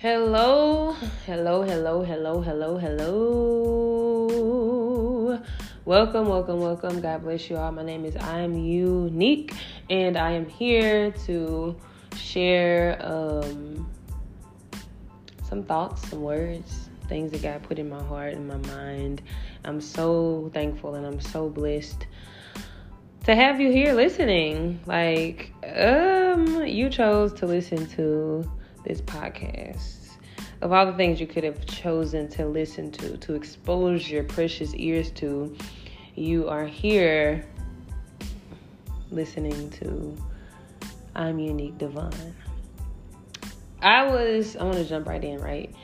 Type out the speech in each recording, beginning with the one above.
Hello, hello, hello, hello, hello, hello. Welcome, welcome, welcome. God bless you all. My name is I'm Unique, and I am here to share um, some thoughts, some words, things that God put in my heart and my mind. I'm so thankful and I'm so blessed to have you here listening. Like, um, you chose to listen to this podcast. Of all the things you could have chosen to listen to, to expose your precious ears to, you are here listening to I'm Unique Divine. I was, I want to jump right in, right?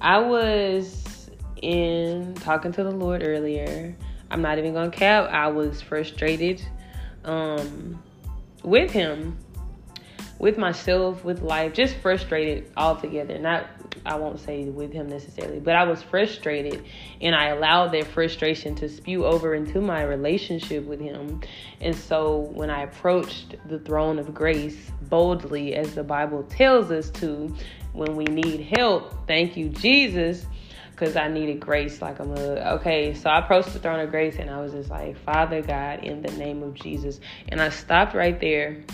I was in talking to the Lord earlier. I'm not even gonna cap. I was frustrated um, with Him with myself, with life, just frustrated altogether. Not, I won't say with him necessarily, but I was frustrated and I allowed that frustration to spew over into my relationship with him. And so when I approached the throne of grace boldly, as the Bible tells us to, when we need help, thank you, Jesus because I needed grace like a mug. Okay, so I approached the throne of grace and I was just like, Father God, in the name of Jesus. And I stopped right there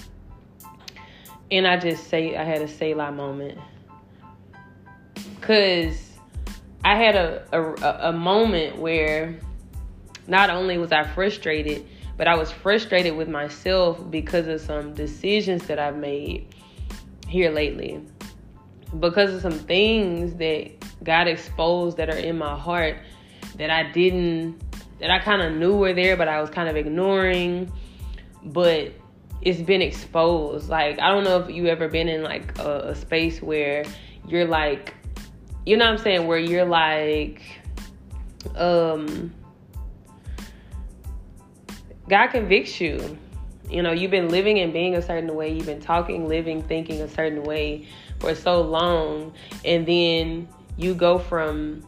and I just say I had a Selah moment because I had a, a a moment where not only was I frustrated, but I was frustrated with myself because of some decisions that I've made here lately. Because of some things that God exposed that are in my heart that I didn't that I kind of knew were there but I was kind of ignoring. But it's been exposed. Like I don't know if you ever been in like a, a space where you're like, you know what I'm saying, where you're like, um, God convicts you. You know, you've been living and being a certain way. You've been talking, living, thinking a certain way for so long, and then you go from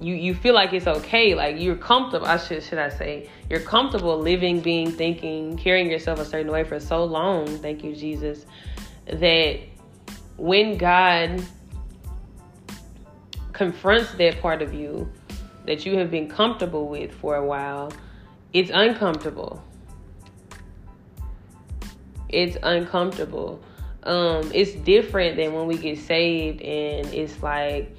you you feel like it's okay like you're comfortable i should should i say you're comfortable living being thinking carrying yourself a certain way for so long thank you jesus that when god confronts that part of you that you have been comfortable with for a while it's uncomfortable. It's uncomfortable. Um it's different than when we get saved and it's like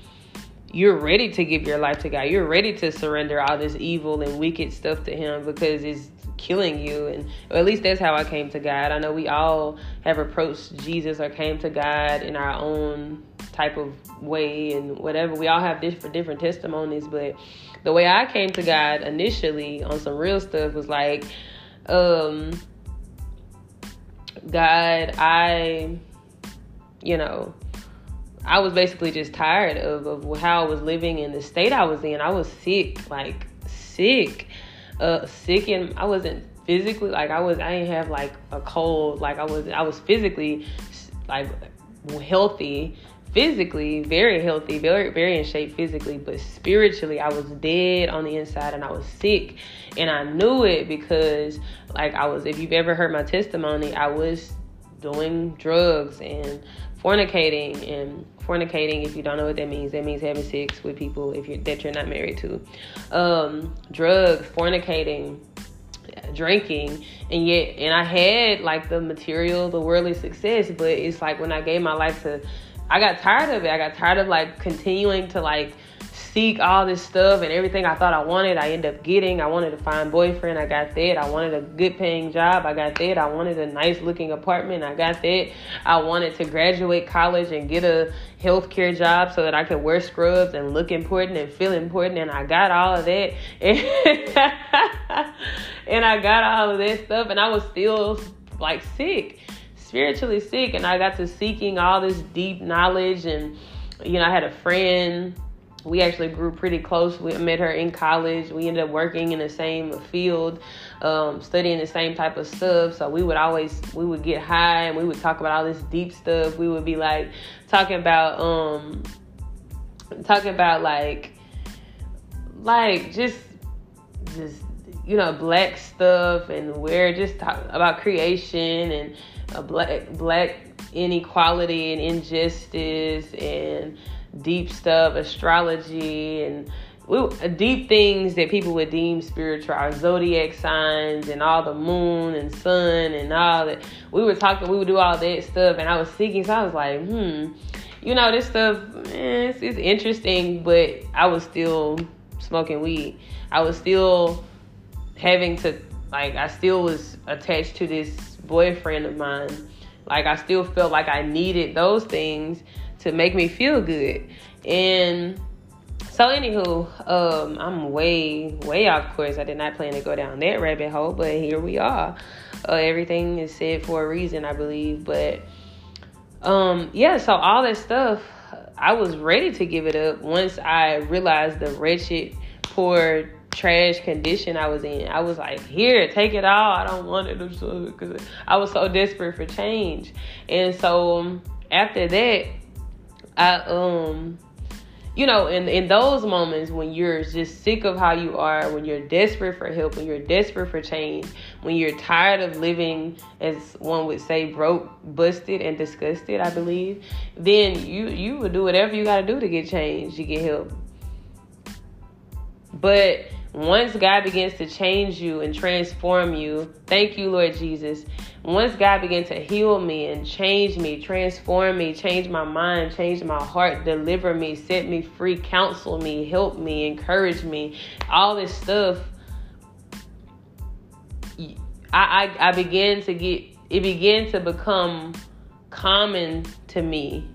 you're ready to give your life to God. You're ready to surrender all this evil and wicked stuff to Him because it's killing you. And at least that's how I came to God. I know we all have approached Jesus or came to God in our own type of way and whatever. We all have different different testimonies, but the way I came to God initially on some real stuff was like, um, God, I, you know, I was basically just tired of, of how I was living in the state I was in. I was sick, like sick, uh, sick, and I wasn't physically like I was. I didn't have like a cold. Like I was. I was physically like healthy, physically very healthy, very very in shape physically, but spiritually I was dead on the inside and I was sick, and I knew it because like I was. If you've ever heard my testimony, I was doing drugs and fornicating and fornicating if you don't know what that means that means having sex with people if you're that you're not married to. Um drugs fornicating drinking and yet and i had like the material the worldly success but it's like when i gave my life to i got tired of it. I got tired of like continuing to like seek all this stuff and everything I thought I wanted, I end up getting. I wanted to find boyfriend, I got that. I wanted a good paying job, I got that. I wanted a nice looking apartment, I got that. I wanted to graduate college and get a healthcare job so that I could wear scrubs and look important and feel important, and I got all of that. and I got all of that stuff, and I was still like sick, spiritually sick, and I got to seeking all this deep knowledge and you know, I had a friend we actually grew pretty close. We met her in college. We ended up working in the same field, um, studying the same type of stuff. So we would always we would get high and we would talk about all this deep stuff. We would be like talking about um talking about like like just just you know black stuff and we're just talking about creation and black black inequality and injustice and deep stuff, astrology, and we, deep things that people would deem spiritual, zodiac signs and all the moon and sun and all that. We were talking, we would do all that stuff, and I was seeking, so I was like, hmm, you know, this stuff, eh, it's interesting, but I was still smoking weed. I was still having to, like, I still was attached to this boyfriend of mine. Like, I still felt like I needed those things to make me feel good. And so, anywho, um, I'm way, way off course. I did not plan to go down that rabbit hole, but here we are. Uh, everything is said for a reason, I believe. But um, yeah, so all that stuff, I was ready to give it up once I realized the wretched, poor, trash condition I was in. I was like, here, take it all. I don't want it because I was so desperate for change. And so um, after that, I um you know, in, in those moments when you're just sick of how you are, when you're desperate for help, when you're desperate for change, when you're tired of living, as one would say, broke, busted, and disgusted, I believe, then you you would do whatever you got to do to get change, to get help. But once God begins to change you and transform you, thank you, Lord Jesus. Once God began to heal me and change me, transform me, change my mind, change my heart, deliver me, set me free, counsel me, help me, encourage me, all this stuff, I, I, I began to get, it began to become common to me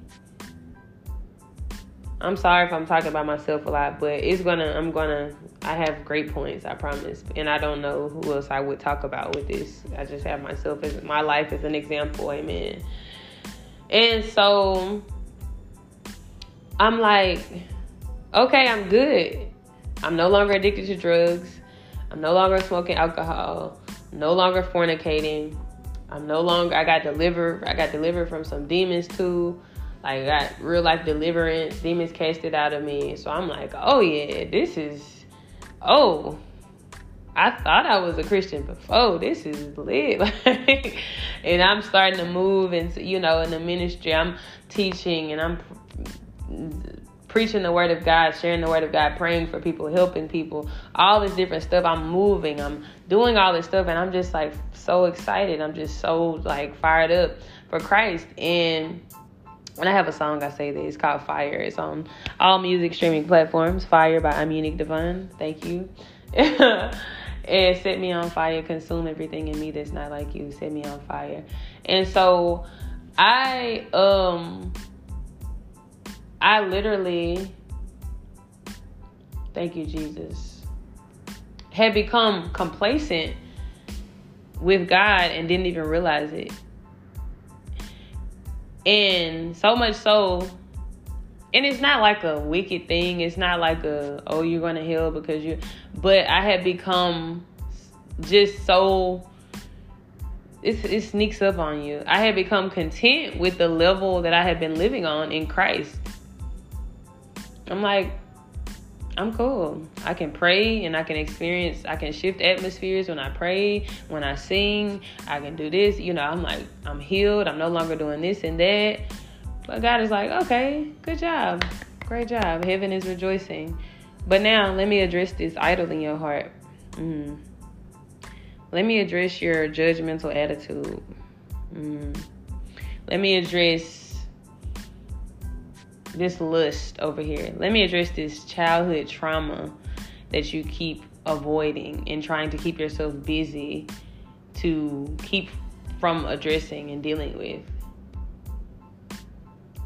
I'm sorry if I'm talking about myself a lot, but it's gonna, I'm gonna, I have great points, I promise. And I don't know who else I would talk about with this. I just have myself as my life as an example, amen. And so I'm like, okay, I'm good. I'm no longer addicted to drugs. I'm no longer smoking alcohol. No longer fornicating. I'm no longer, I got delivered, I got delivered from some demons too. Like I got real life deliverance, demons casted out of me. So I'm like, oh yeah, this is oh. I thought I was a Christian before. This is lit. and I'm starting to move into, you know, in the ministry. I'm teaching and I'm preaching the word of God, sharing the word of God, praying for people, helping people, all this different stuff. I'm moving, I'm doing all this stuff, and I'm just like so excited. I'm just so like fired up for Christ. And and I have a song I say that is called Fire. It's on all music streaming platforms. Fire by I'm Unique Divine. Thank you. and set me on fire, consume everything in me that's not like you. Set me on fire. And so I um I literally thank you, Jesus. Had become complacent with God and didn't even realize it. And so much so, and it's not like a wicked thing. It's not like a, oh, you're going to hell because you, but I had become just so, it, it sneaks up on you. I had become content with the level that I had been living on in Christ. I'm like, I'm cool. I can pray and I can experience, I can shift atmospheres when I pray, when I sing. I can do this. You know, I'm like, I'm healed. I'm no longer doing this and that. But God is like, okay, good job. Great job. Heaven is rejoicing. But now let me address this idol in your heart. Mm. Let me address your judgmental attitude. Mm. Let me address this lust over here. Let me address this childhood trauma that you keep avoiding and trying to keep yourself busy to keep from addressing and dealing with.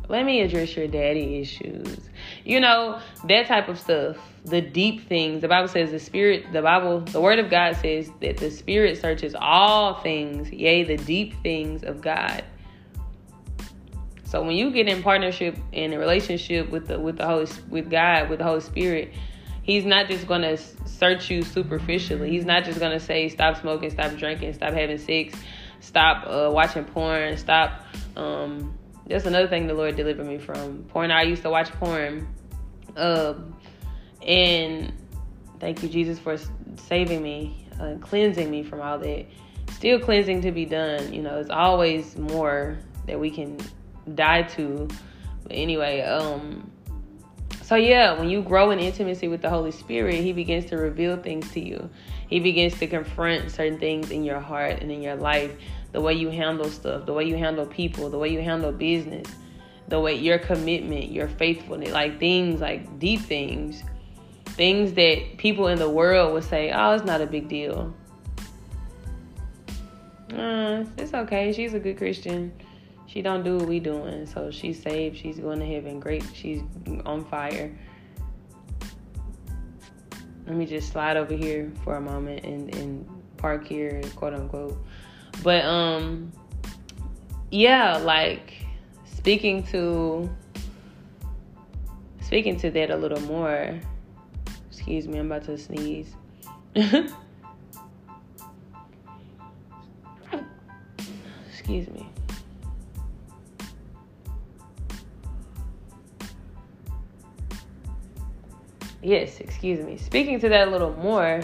Let me address your daddy issues. You know, that type of stuff, the deep things. The Bible says the spirit, the Bible, the word of God says that the spirit searches all things, yea, the deep things of God. So when you get in partnership in a relationship with the with the Holy with God with the Holy Spirit, He's not just gonna search you superficially. He's not just gonna say stop smoking, stop drinking, stop having sex, stop uh, watching porn, stop. Um, that's another thing the Lord delivered me from porn. I used to watch porn, um, and thank you Jesus for saving me, uh, cleansing me from all that. Still cleansing to be done. You know, it's always more that we can die to. But anyway, um, so yeah, when you grow in intimacy with the Holy Spirit, He begins to reveal things to you. He begins to confront certain things in your heart and in your life, the way you handle stuff, the way you handle people, the way you handle business, the way your commitment, your faithfulness, like things like deep things, things that people in the world would say, "Oh, it's not a big deal." Uh, it's okay. She's a good Christian she don't do what we doing. So she's saved. She's going to heaven. Great. She's on fire. Let me just slide over here for a moment and, and park here, quote unquote. But um, yeah, like speaking to speaking to that a little more. Excuse me, I'm about to sneeze. Excuse me. Yes, excuse me. Speaking to that a little more,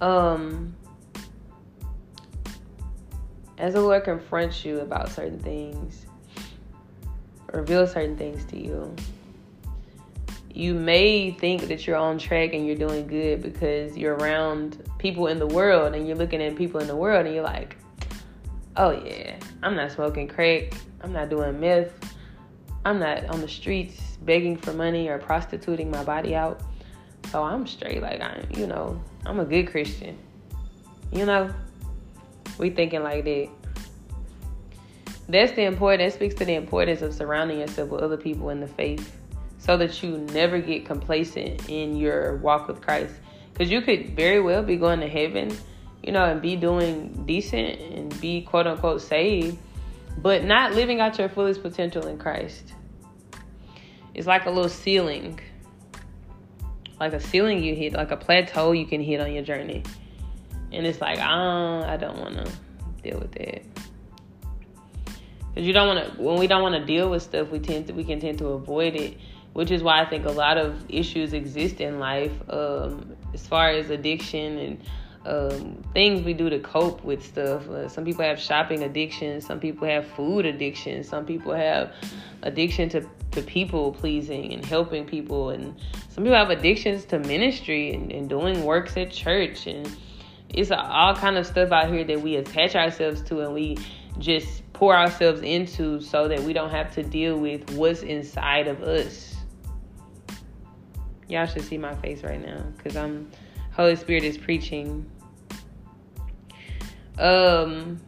um, as the Lord confronts you about certain things, reveals certain things to you, you may think that you're on track and you're doing good because you're around people in the world and you're looking at people in the world and you're like, oh yeah, I'm not smoking crack, I'm not doing meth, I'm not on the streets begging for money or prostituting my body out. So I'm straight. Like I'm, you know, I'm a good Christian. You know, we thinking like that. That's the important. That speaks to the importance of surrounding yourself with other people in the faith, so that you never get complacent in your walk with Christ. Because you could very well be going to heaven, you know, and be doing decent and be quote unquote saved, but not living out your fullest potential in Christ. It's like a little ceiling. Like a ceiling you hit, like a plateau you can hit on your journey. And it's like, ah, I don't want to deal with that. Because you don't want to, when we don't want to deal with stuff, we tend to, we can tend to avoid it, which is why I think a lot of issues exist in life, um, as far as addiction and um, things we do to cope with stuff. Uh, some people have shopping addictions. Some people have food addictions. Some people have addiction to, to people pleasing and helping people. And some people have addictions to ministry and, and doing works at church. And it's all kind of stuff out here that we attach ourselves to and we just pour ourselves into so that we don't have to deal with what's inside of us. Y'all should see my face right now because I'm Holy Spirit is preaching. Um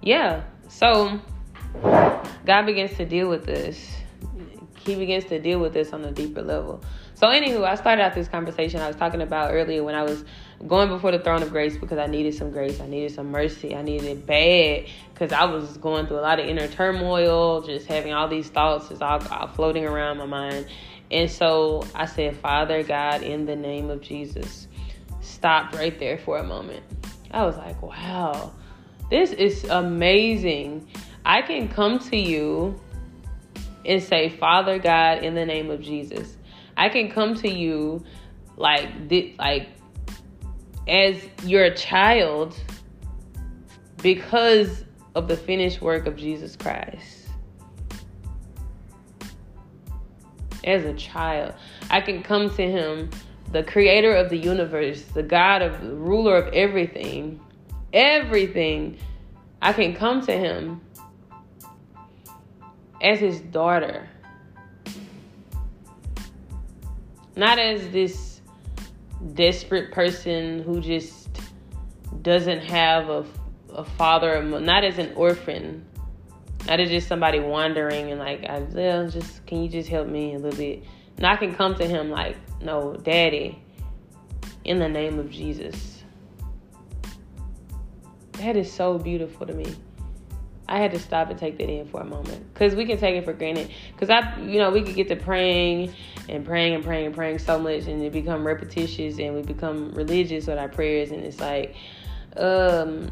yeah, so God begins to deal with this. He begins to deal with this on a deeper level. So, anywho, I started out this conversation I was talking about earlier when I was going before the throne of grace because I needed some grace. I needed some mercy. I needed it bad because I was going through a lot of inner turmoil, just having all these thoughts just all, all floating around my mind. And so I said, Father God, in the name of Jesus, stop right there for a moment. I was like, wow, this is amazing. I can come to you and say, Father God, in the name of Jesus. I can come to you like like as your child because of the finished work of Jesus Christ. as a child. I can come to him, the creator of the universe, the God of the ruler of everything, everything. I can come to him as his daughter. Not as this desperate person who just doesn't have a, a father, not as an orphan, not as just somebody wandering and like, I well, just can you just help me a little bit? And I can come to him like, no, daddy, in the name of Jesus. That is so beautiful to me. I had to stop and take that in for a moment because we can take it for granted. Because I, you know, we could get to praying and praying and praying and praying so much, and it become repetitious, and we become religious with our prayers, and it's like, um,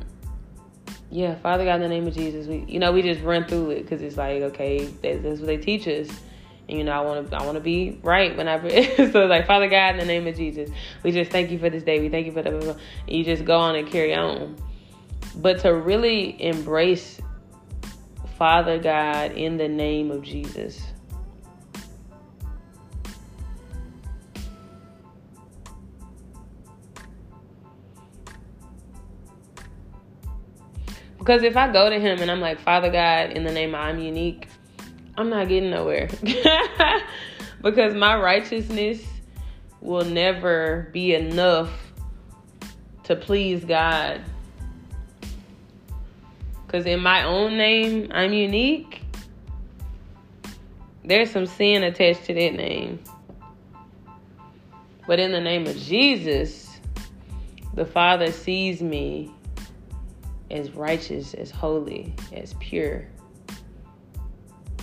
yeah, Father God, in the name of Jesus, we, you know, we just run through it because it's like, okay, that's, that's what they teach us. And, you know, I want to, I want to be right when I pray. so it's like, Father God, in the name of Jesus, we just thank you for this day. We thank you for the, you just go on and carry on. But to really embrace Father God, in the name of Jesus. Because if I go to him and I'm like, Father God, in the name of I'm unique, I'm not getting nowhere. because my righteousness will never be enough to please God. Because in my own name, I'm unique. There's some sin attached to that name. But in the name of Jesus, the Father sees me as righteous, as holy, as pure.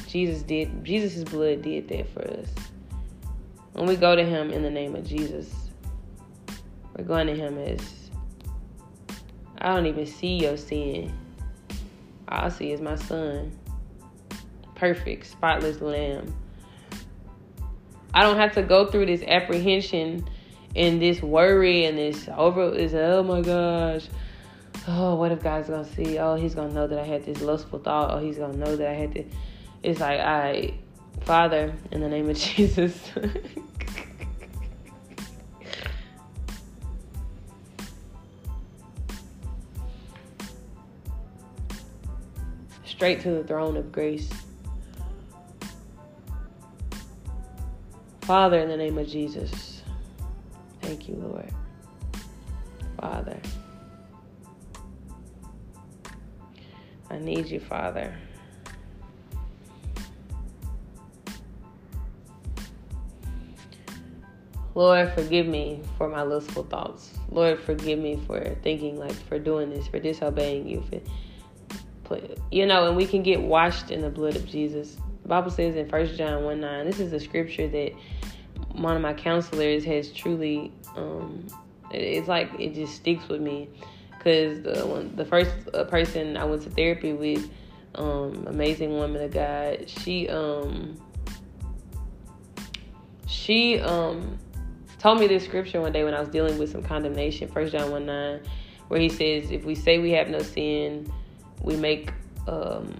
Jesus did Jesus' blood did that for us. When we go to him in the name of Jesus, we're going to him as I don't even see your sin. All I see is my son. Perfect, spotless lamb. I don't have to go through this apprehension and this worry and this over is oh my gosh oh, what if God's gonna see? Oh, he's gonna know that I had this lustful thought. Oh, he's gonna know that I had this. It's like, I, Father, in the name of Jesus. Straight to the throne of grace. Father, in the name of Jesus. Thank you, Lord. Father. I need you, Father. Lord, forgive me for my lustful thoughts. Lord, forgive me for thinking like for doing this, for disobeying you, for you know, and we can get washed in the blood of Jesus. The Bible says in First John 1 9, this is a scripture that one of my counselors has truly um it's like it just sticks with me because the one, the first uh, person I went to therapy with, um, amazing woman of God, she um she um told me this scripture one day when I was dealing with some condemnation, First John one nine, where he says, "If we say we have no sin, we make um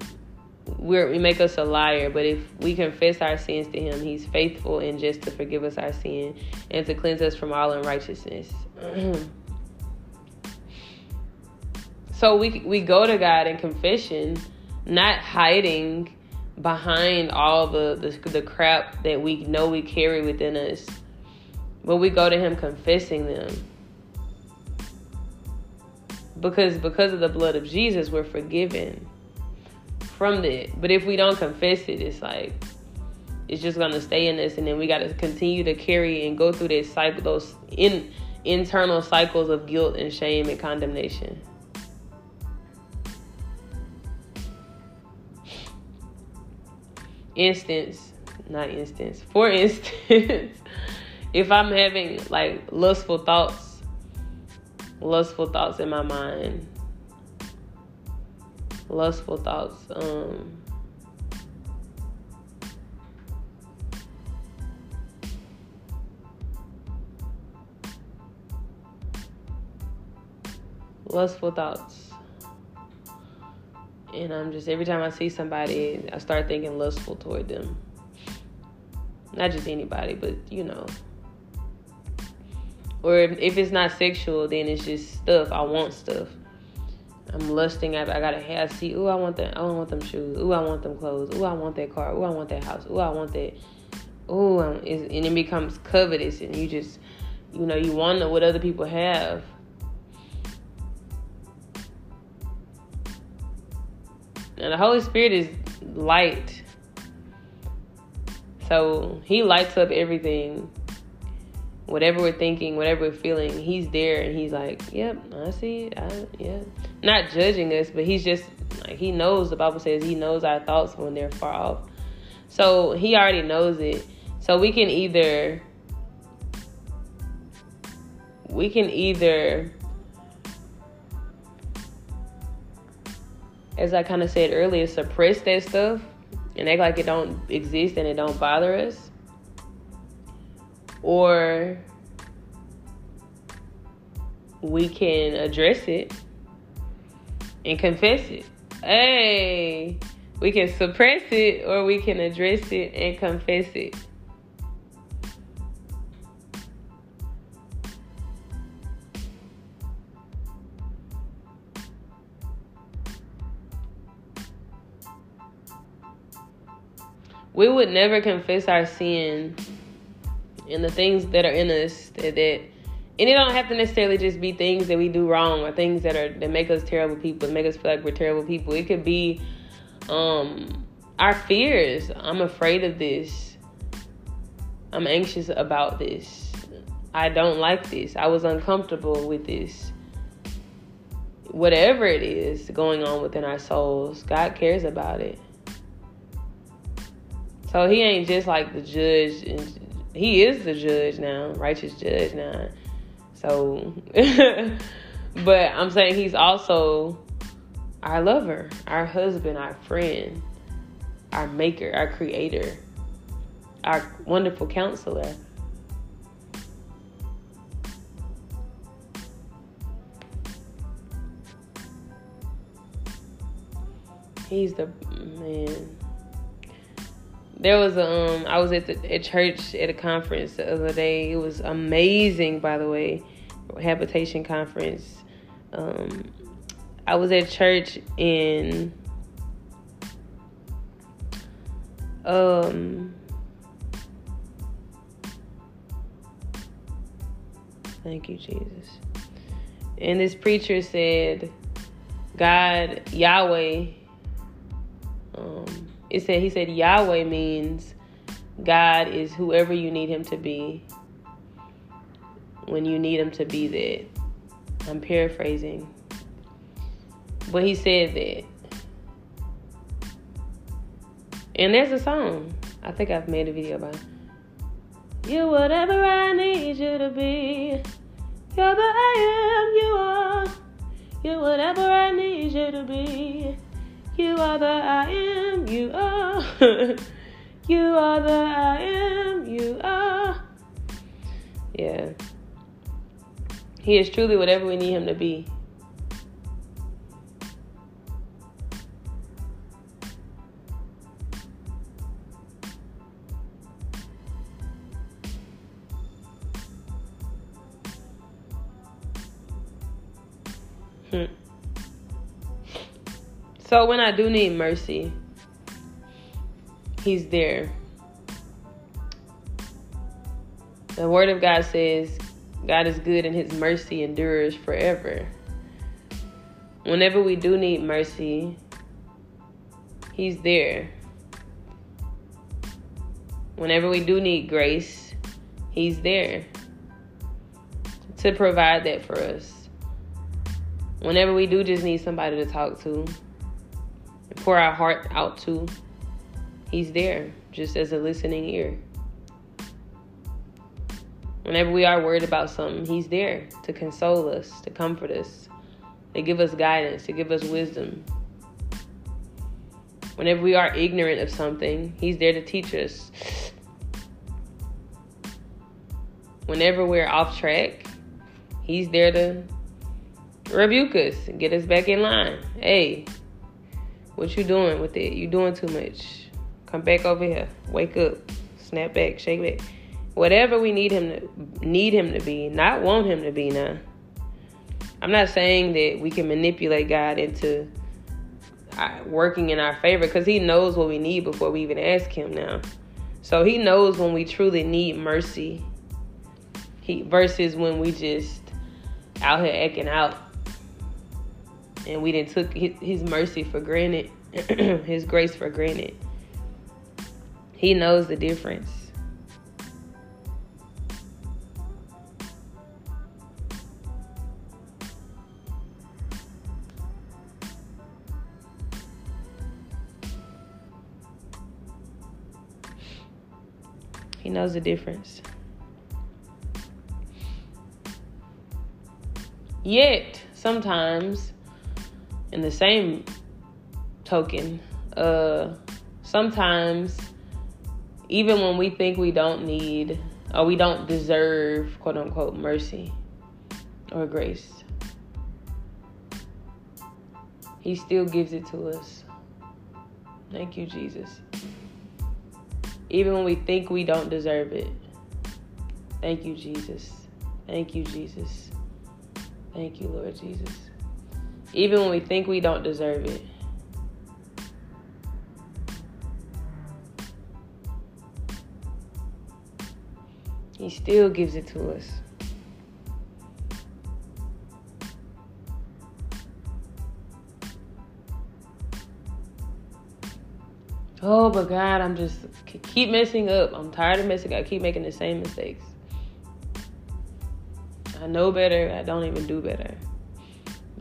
we make us a liar, but if we confess our sins to him, he's faithful and just to forgive us our sin and to cleanse us from all unrighteousness. So we we go to God in confession, not hiding behind all the, the the crap that we know we carry within us. But we go to him confessing them. Because because of the blood of Jesus, we're forgiven from that. But if we don't confess it, it's like it's just gonna stay in us, and then we got to continue to carry and go through that cycle, those in internal cycles of guilt and shame and condemnation. instance, not instance, for instance, if I'm having like lustful thoughts, lustful thoughts in my mind, lustful thoughts, um, lustful thoughts and I'm just every time I see somebody, I start thinking lustful toward them. Not just anybody, but you know. Or if, it's not sexual, then it's just stuff. I want stuff. I'm lusting. I, I gotta have. See, ooh, I want that. I want them shoes. Ooh, I want them clothes. Ooh, I want that car. Ooh, I want that house. Ooh, I want that. Ooh, um, and it becomes covetous, and you just, you know, you want what other people have And the Holy Spirit is light. So he lights up everything. Whatever we're thinking, whatever we're feeling, he's there and he's like, Yep, I see it. I, yeah. Not judging us, but he's just like he knows the Bible says he knows our thoughts when they're far off. So he already knows it. So we can either we can either as I kind of said earlier, suppress that stuff and act like it don't exist and it don't bother us. Or we can address it and confess it. Hey, We can suppress it or we can address it and confess it. we would never confess our sin and the things that are in us that, that and it don't have to necessarily just be things that we do wrong or things that are that make us terrible people, that make us feel like we're terrible people. It could be um our fears. I'm afraid of this. I'm anxious about this. I don't like this. I was uncomfortable with this. Whatever it is going on within our souls, God cares about it. So he ain't just like the judge. He is the judge now, righteous judge now. So, but I'm saying he's also our lover, our husband, our friend, our maker, our creator, our wonderful counselor. He's the man there was um I was at the at church at a conference the other day. It was amazing, by the way, habitation conference. Um, I was at church in um thank you Jesus. And this preacher said God Yahweh um it said he said Yahweh means God is whoever you need him to be when you need him to be that. I'm paraphrasing. But he said that. And there's a song. I think I've made a video about it. You whatever I need you to be. You're the I am you are. You're whatever I need you to be. You are the I am, you are. you are the I am, you are. Yeah. He is truly whatever we need him to be. So when I do need mercy, He's there. The Word of God says God is good and His mercy endures forever. Whenever we do need mercy, He's there. Whenever we do need grace, He's there to provide that for us. Whenever we do just need somebody to talk to, pour our heart out to, He's there just as a listening ear. Whenever we are worried about something, He's there to console us, to comfort us, to give us guidance, to give us wisdom. Whenever we are ignorant of something, He's there to teach us. Whenever we're off track, He's there to rebuke us get us back in line. Hey, what you doing with it? You doing too much. Come back over here. Wake up. Snap back. Shake back. Whatever we need him to need him to be, not want him to be now. I'm not saying that we can manipulate God into uh, working in our favor because he knows what we need before we even ask him now. So he knows when we truly need mercy. He versus when we just out here acting out and we didn't took his mercy for granted, his grace for granted. He knows the difference. He knows the difference. Yet, sometimes in the same token, uh, sometimes even when we think we don't need or we don't deserve quote unquote mercy or grace, He still gives it to us. Thank you, Jesus. Even when we think we don't deserve it. Thank you, Jesus. Thank you, Jesus. Thank you, Lord Jesus. Even when we think we don't deserve it. He still gives it to us. Oh, but God, I'm just keep messing up. I'm tired of messing up. I keep making the same mistakes. I know better. I don't even do better.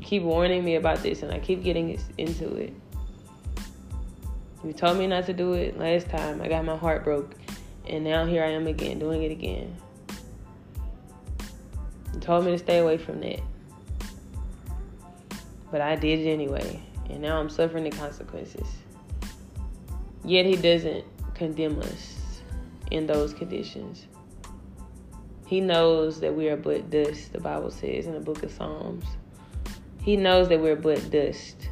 Keep warning me about this, and I keep getting into it. You told me not to do it last time. I got my heart broke, and now here I am again, doing it again. You told me to stay away from that, but I did it anyway, and now I'm suffering the consequences. Yet He doesn't condemn us in those conditions. He knows that we are but dust, the Bible says in the book of Psalms. He knows that we're but dust.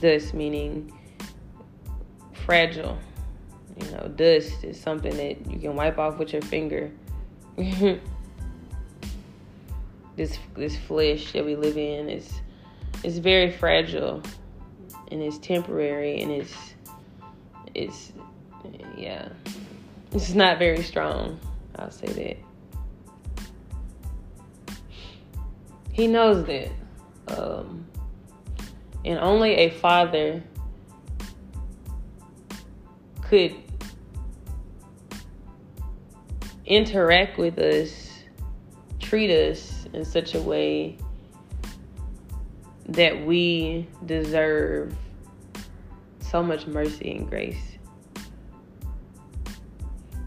Dust meaning fragile. You know, dust is something that you can wipe off with your finger. this this flesh that we live in is is very fragile and it's temporary and it's it's yeah it's not very strong i'll say that he knows that um, and only a father could interact with us treat us in such a way that we deserve so much mercy and grace.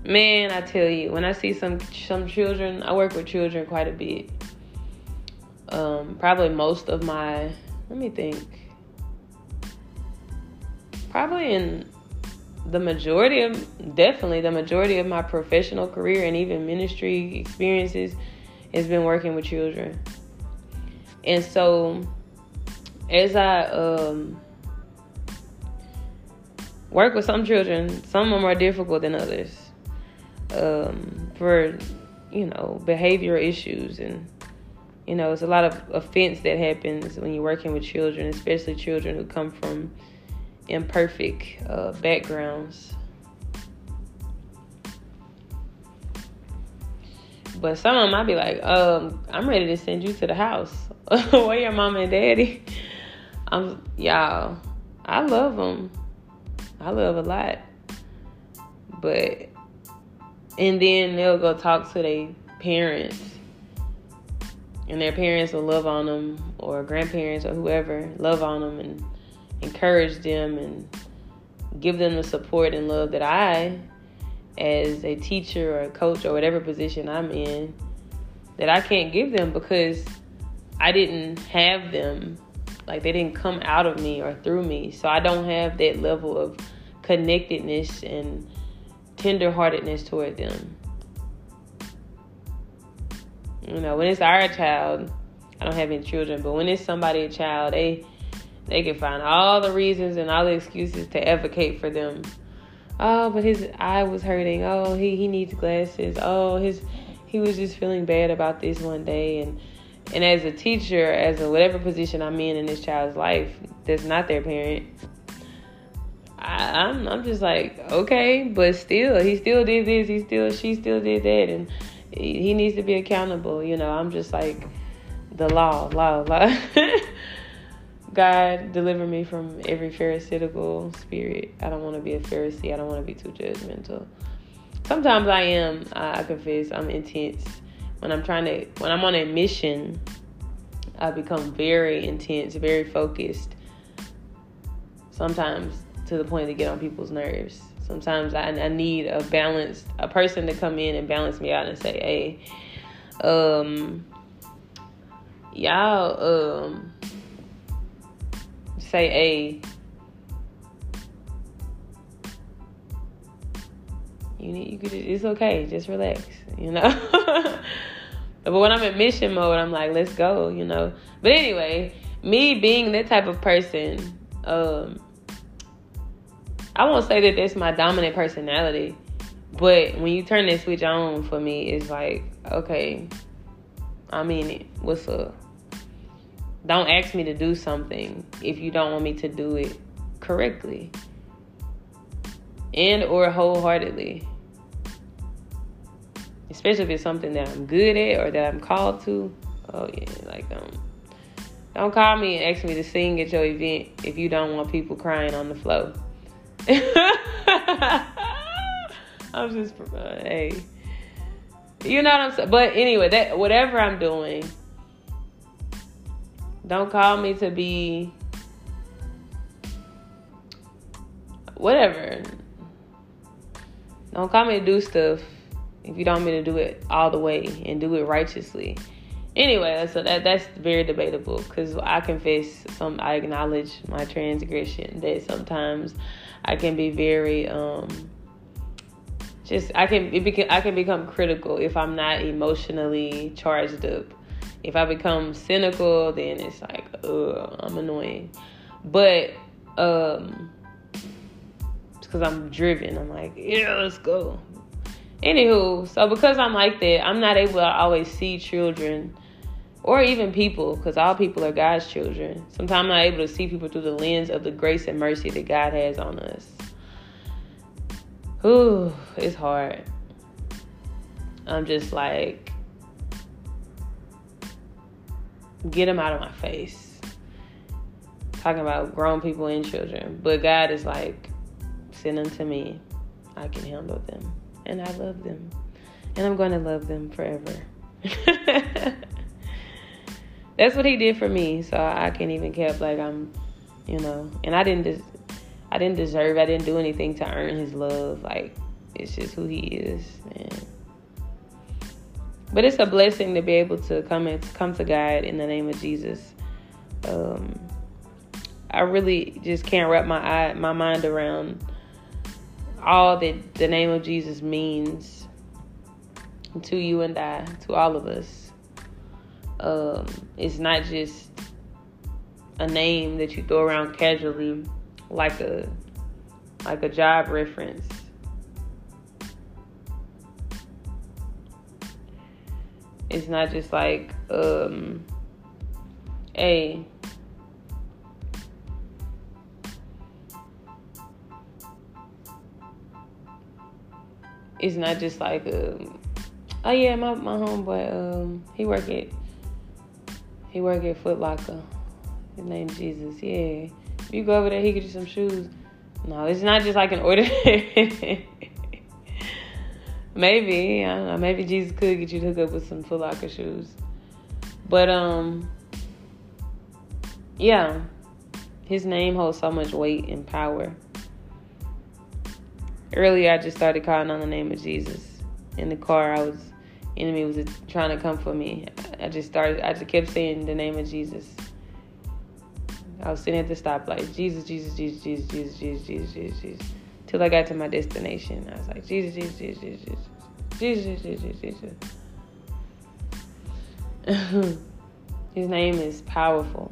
Man, I tell you, when I see some some children, I work with children quite a bit. Um, probably most of my, let me think. Probably in the majority of, definitely the majority of my professional career and even ministry experiences has been working with children. And so as I um, work with some children, some of them are difficult than others um, for, you know, behavioral issues. And, you know, it's a lot of offense that happens when you're working with children, especially children who come from imperfect uh, backgrounds. But some of them, I'd be like, um, I'm ready to send you to the house. Where your mom and daddy? I'm y'all. I love them. I love a lot. But and then they'll go talk to their parents, and their parents will love on them, or grandparents or whoever love on them and encourage them and give them the support and love that I, as a teacher or a coach or whatever position I'm in, that I can't give them because I didn't have them like they didn't come out of me or through me. So I don't have that level of connectedness and tenderheartedness toward them. You know, when it's our child, I don't have any children, but when it's somebody a child, they they can find all the reasons and all the excuses to advocate for them. Oh, but his eye was hurting. Oh, he, he needs glasses. Oh, his he was just feeling bad about this one day and and as a teacher, as a whatever position I'm in in this child's life, that's not their parent. I, I'm I'm just like okay, but still, he still did this. He still she still did that, and he needs to be accountable. You know, I'm just like the law, law, law. God deliver me from every pharisaical spirit. I don't want to be a Pharisee. I don't want to be too judgmental. Sometimes I am. I, I confess. I'm intense when I'm trying to when I'm on a mission, I become very intense, very focused. Sometimes to the point to get on people's nerves. Sometimes I, I need a balanced a person to come in and balance me out and say, "Hey, um, y'all, um, say, hey." You need you could it's okay, just relax, you know. But when I'm in mission mode, I'm like, let's go, you know. But anyway, me being that type of person, um, I won't say that that's my dominant personality, but when you turn that switch on for me, it's like, okay, I mean it. What's up? Don't ask me to do something if you don't want me to do it correctly and or wholeheartedly. Especially if it's something that I'm good at or that I'm called to. Oh yeah, like um don't call me and ask me to sing at your event if you don't want people crying on the floor. I'm just uh, hey. You know what I'm saying? But anyway, that whatever I'm doing, don't call me to be whatever. Don't call me to do stuff if you don't mean to do it all the way and do it righteously. Anyway, so that that's very debatable because I confess some I acknowledge my transgression that sometimes I can be very um just I can beca- I can become critical if I'm not emotionally charged up. If I become cynical, then it's like, ugh, I'm annoying. But um because I'm driven. I'm like, yeah, let's go. Anywho, so because I'm like that, I'm not able to always see children or even people, because all people are God's children. Sometimes I'm not able to see people through the lens of the grace and mercy that God has on us. Ooh, it's hard. I'm just like, get them out of my face. Talking about grown people and children. But God is like, send them to me. I can handle them. And I love them. And I'm going to love them forever. that's what he did for me. So I can't even keep like I'm, you know, and I didn't des- I didn't deserve. I didn't do anything to earn his love. Like it's just who he is, and but it's a blessing to be able to come and come to God in the name of Jesus. Um, I really just can't wrap my eye, my mind around all that the name of Jesus means to you and I, to all of us. Um, it's not just a name that you throw around casually like a like a job reference. It's not just like um a it's not just like a oh yeah my my homeboy um he work at he work at Foot Locker. His name's Jesus. Yeah. If you go over there, he get you some shoes. No, it's not just like an order. maybe, I don't know. Maybe Jesus could get you to hook up with some Foot Locker shoes. But um, yeah, his name holds so much weight and power. Earlier, I just started calling on the name of Jesus in the car. I was enemy was trying to come for me. I just started, I just kept saying the name of Jesus. I was sitting at the stoplight, Jesus, Jesus, Jesus, Jesus, Jesus, Jesus, Jesus, Jesus, Jesus, till I got to my destination. I was like, Jesus, Jesus, Jesus, Jesus, Jesus, Jesus, Jesus, Jesus. His name is powerful.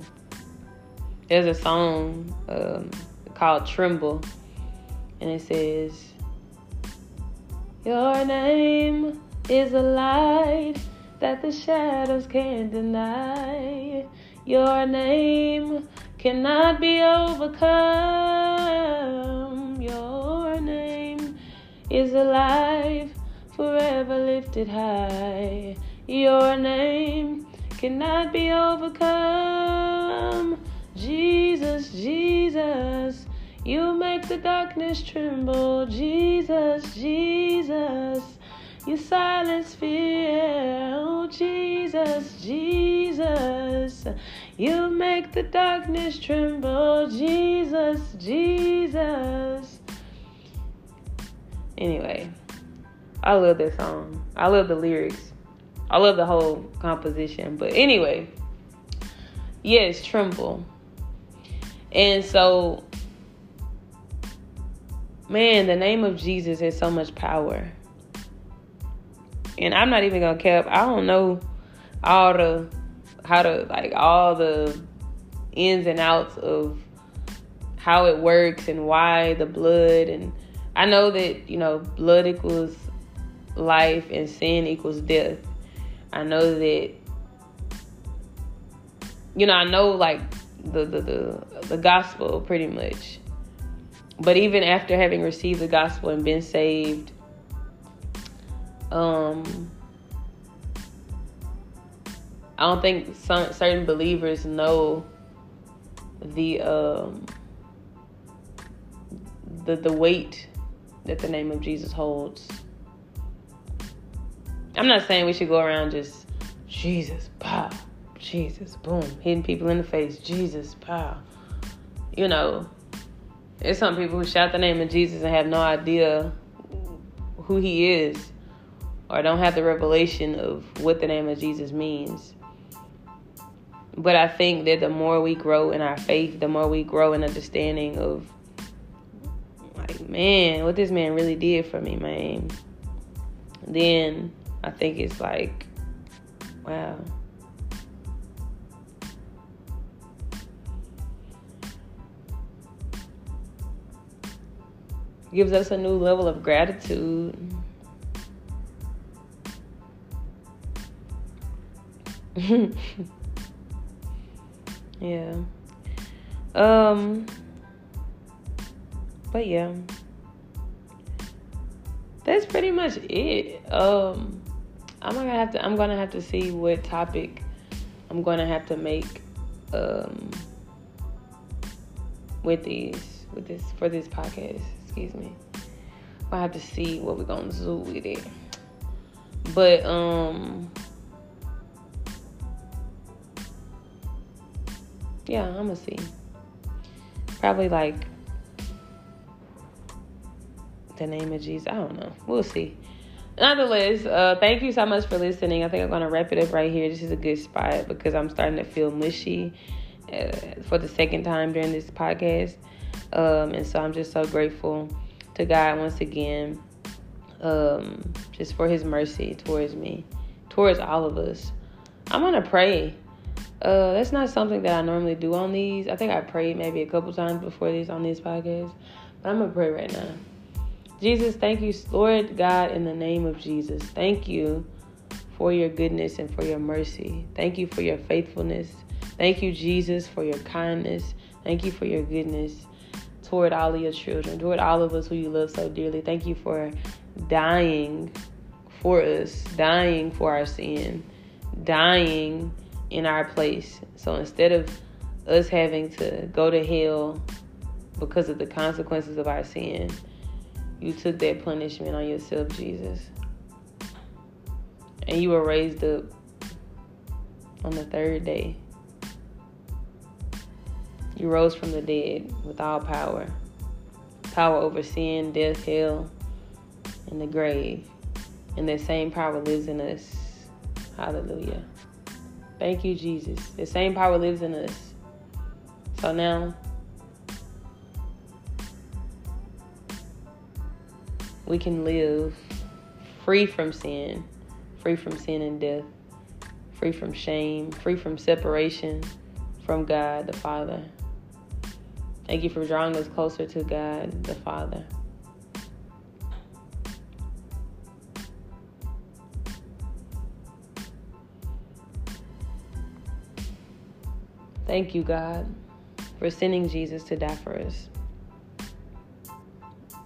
There's a song um, called Tremble, and it says, Your name is a light that the shadows can't deny. Your name cannot be overcome. Your name is alive, forever lifted high. Your name cannot be overcome. Jesus, Jesus, you make the darkness tremble. Jesus, Jesus. You silence fear, oh Jesus, Jesus. You make the darkness tremble, Jesus, Jesus. Anyway, I love this song. I love the lyrics. I love the whole composition. But anyway, yes, tremble. And so, man, the name of Jesus has so much power and I'm not even gonna cap. I don't know all the how to like all the ins and outs of how it works and why the blood and I know that, you know, blood equals life and sin equals death. I know that you know, I know like the the the, the gospel pretty much. But even after having received the gospel and been saved, um I don't think some certain believers know the um the the weight that the name of Jesus holds. I'm not saying we should go around just Jesus, pow, Jesus, boom, hitting people in the face, Jesus, pow. You know, there's some people who shout the name of Jesus and have no idea who he is or don't have the revelation of what the name of Jesus means. But I think that the more we grow in our faith, the more we grow in understanding of like, man, what this man really did for me, man. Then I think it's like, wow. Gives us a new level of gratitude. yeah. Um but yeah. That's pretty much it. Um I'm gonna have to I'm gonna have to see what topic I'm gonna have to make um with these with this for this podcast, excuse me. I have to see what we're gonna do with it. But um yeah, I'm gonna see. Probably like the name of Jesus. I don't know. We'll see. Nonetheless, uh, thank you so much for listening. I think I'm gonna wrap it up right here. This is a good spot because I'm starting to feel mushy uh, for the second time during this podcast, um, and so I'm just so grateful to God once again, um, just for His mercy towards me, towards all of us. I'm gonna pray. Uh, that's not something that I normally do on these. I think I prayed maybe a couple times before these on these podcasts, but I'm gonna pray right now. Jesus, thank you, Lord God, in the name of Jesus. Thank you for your goodness and for your mercy. Thank you for your faithfulness. Thank you, Jesus, for your kindness. Thank you for your goodness toward all of your children, toward all of us who you love so dearly. Thank you for dying for us, dying for our sin, dying in our place. So instead of us having to go to hell because of the consequences of our sin, you took that punishment on yourself, Jesus. And you were raised up on the third day. You rose from the dead with all power power over sin, death, hell, and the grave. And that same power lives in us. Hallelujah. Thank you, Jesus. The same power lives in us. So now, we can live free from sin, free from sin and death, free from shame, free from separation from God the Father. Thank you for drawing us closer to God the Father. Thank you, God, for sending Jesus to die for us.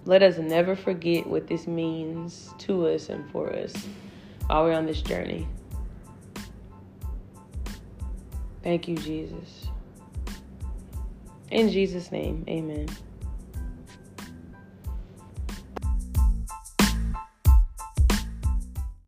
Let us never forget what this means to us and for us while we're on this journey. Thank you, Jesus. In Jesus' name, amen.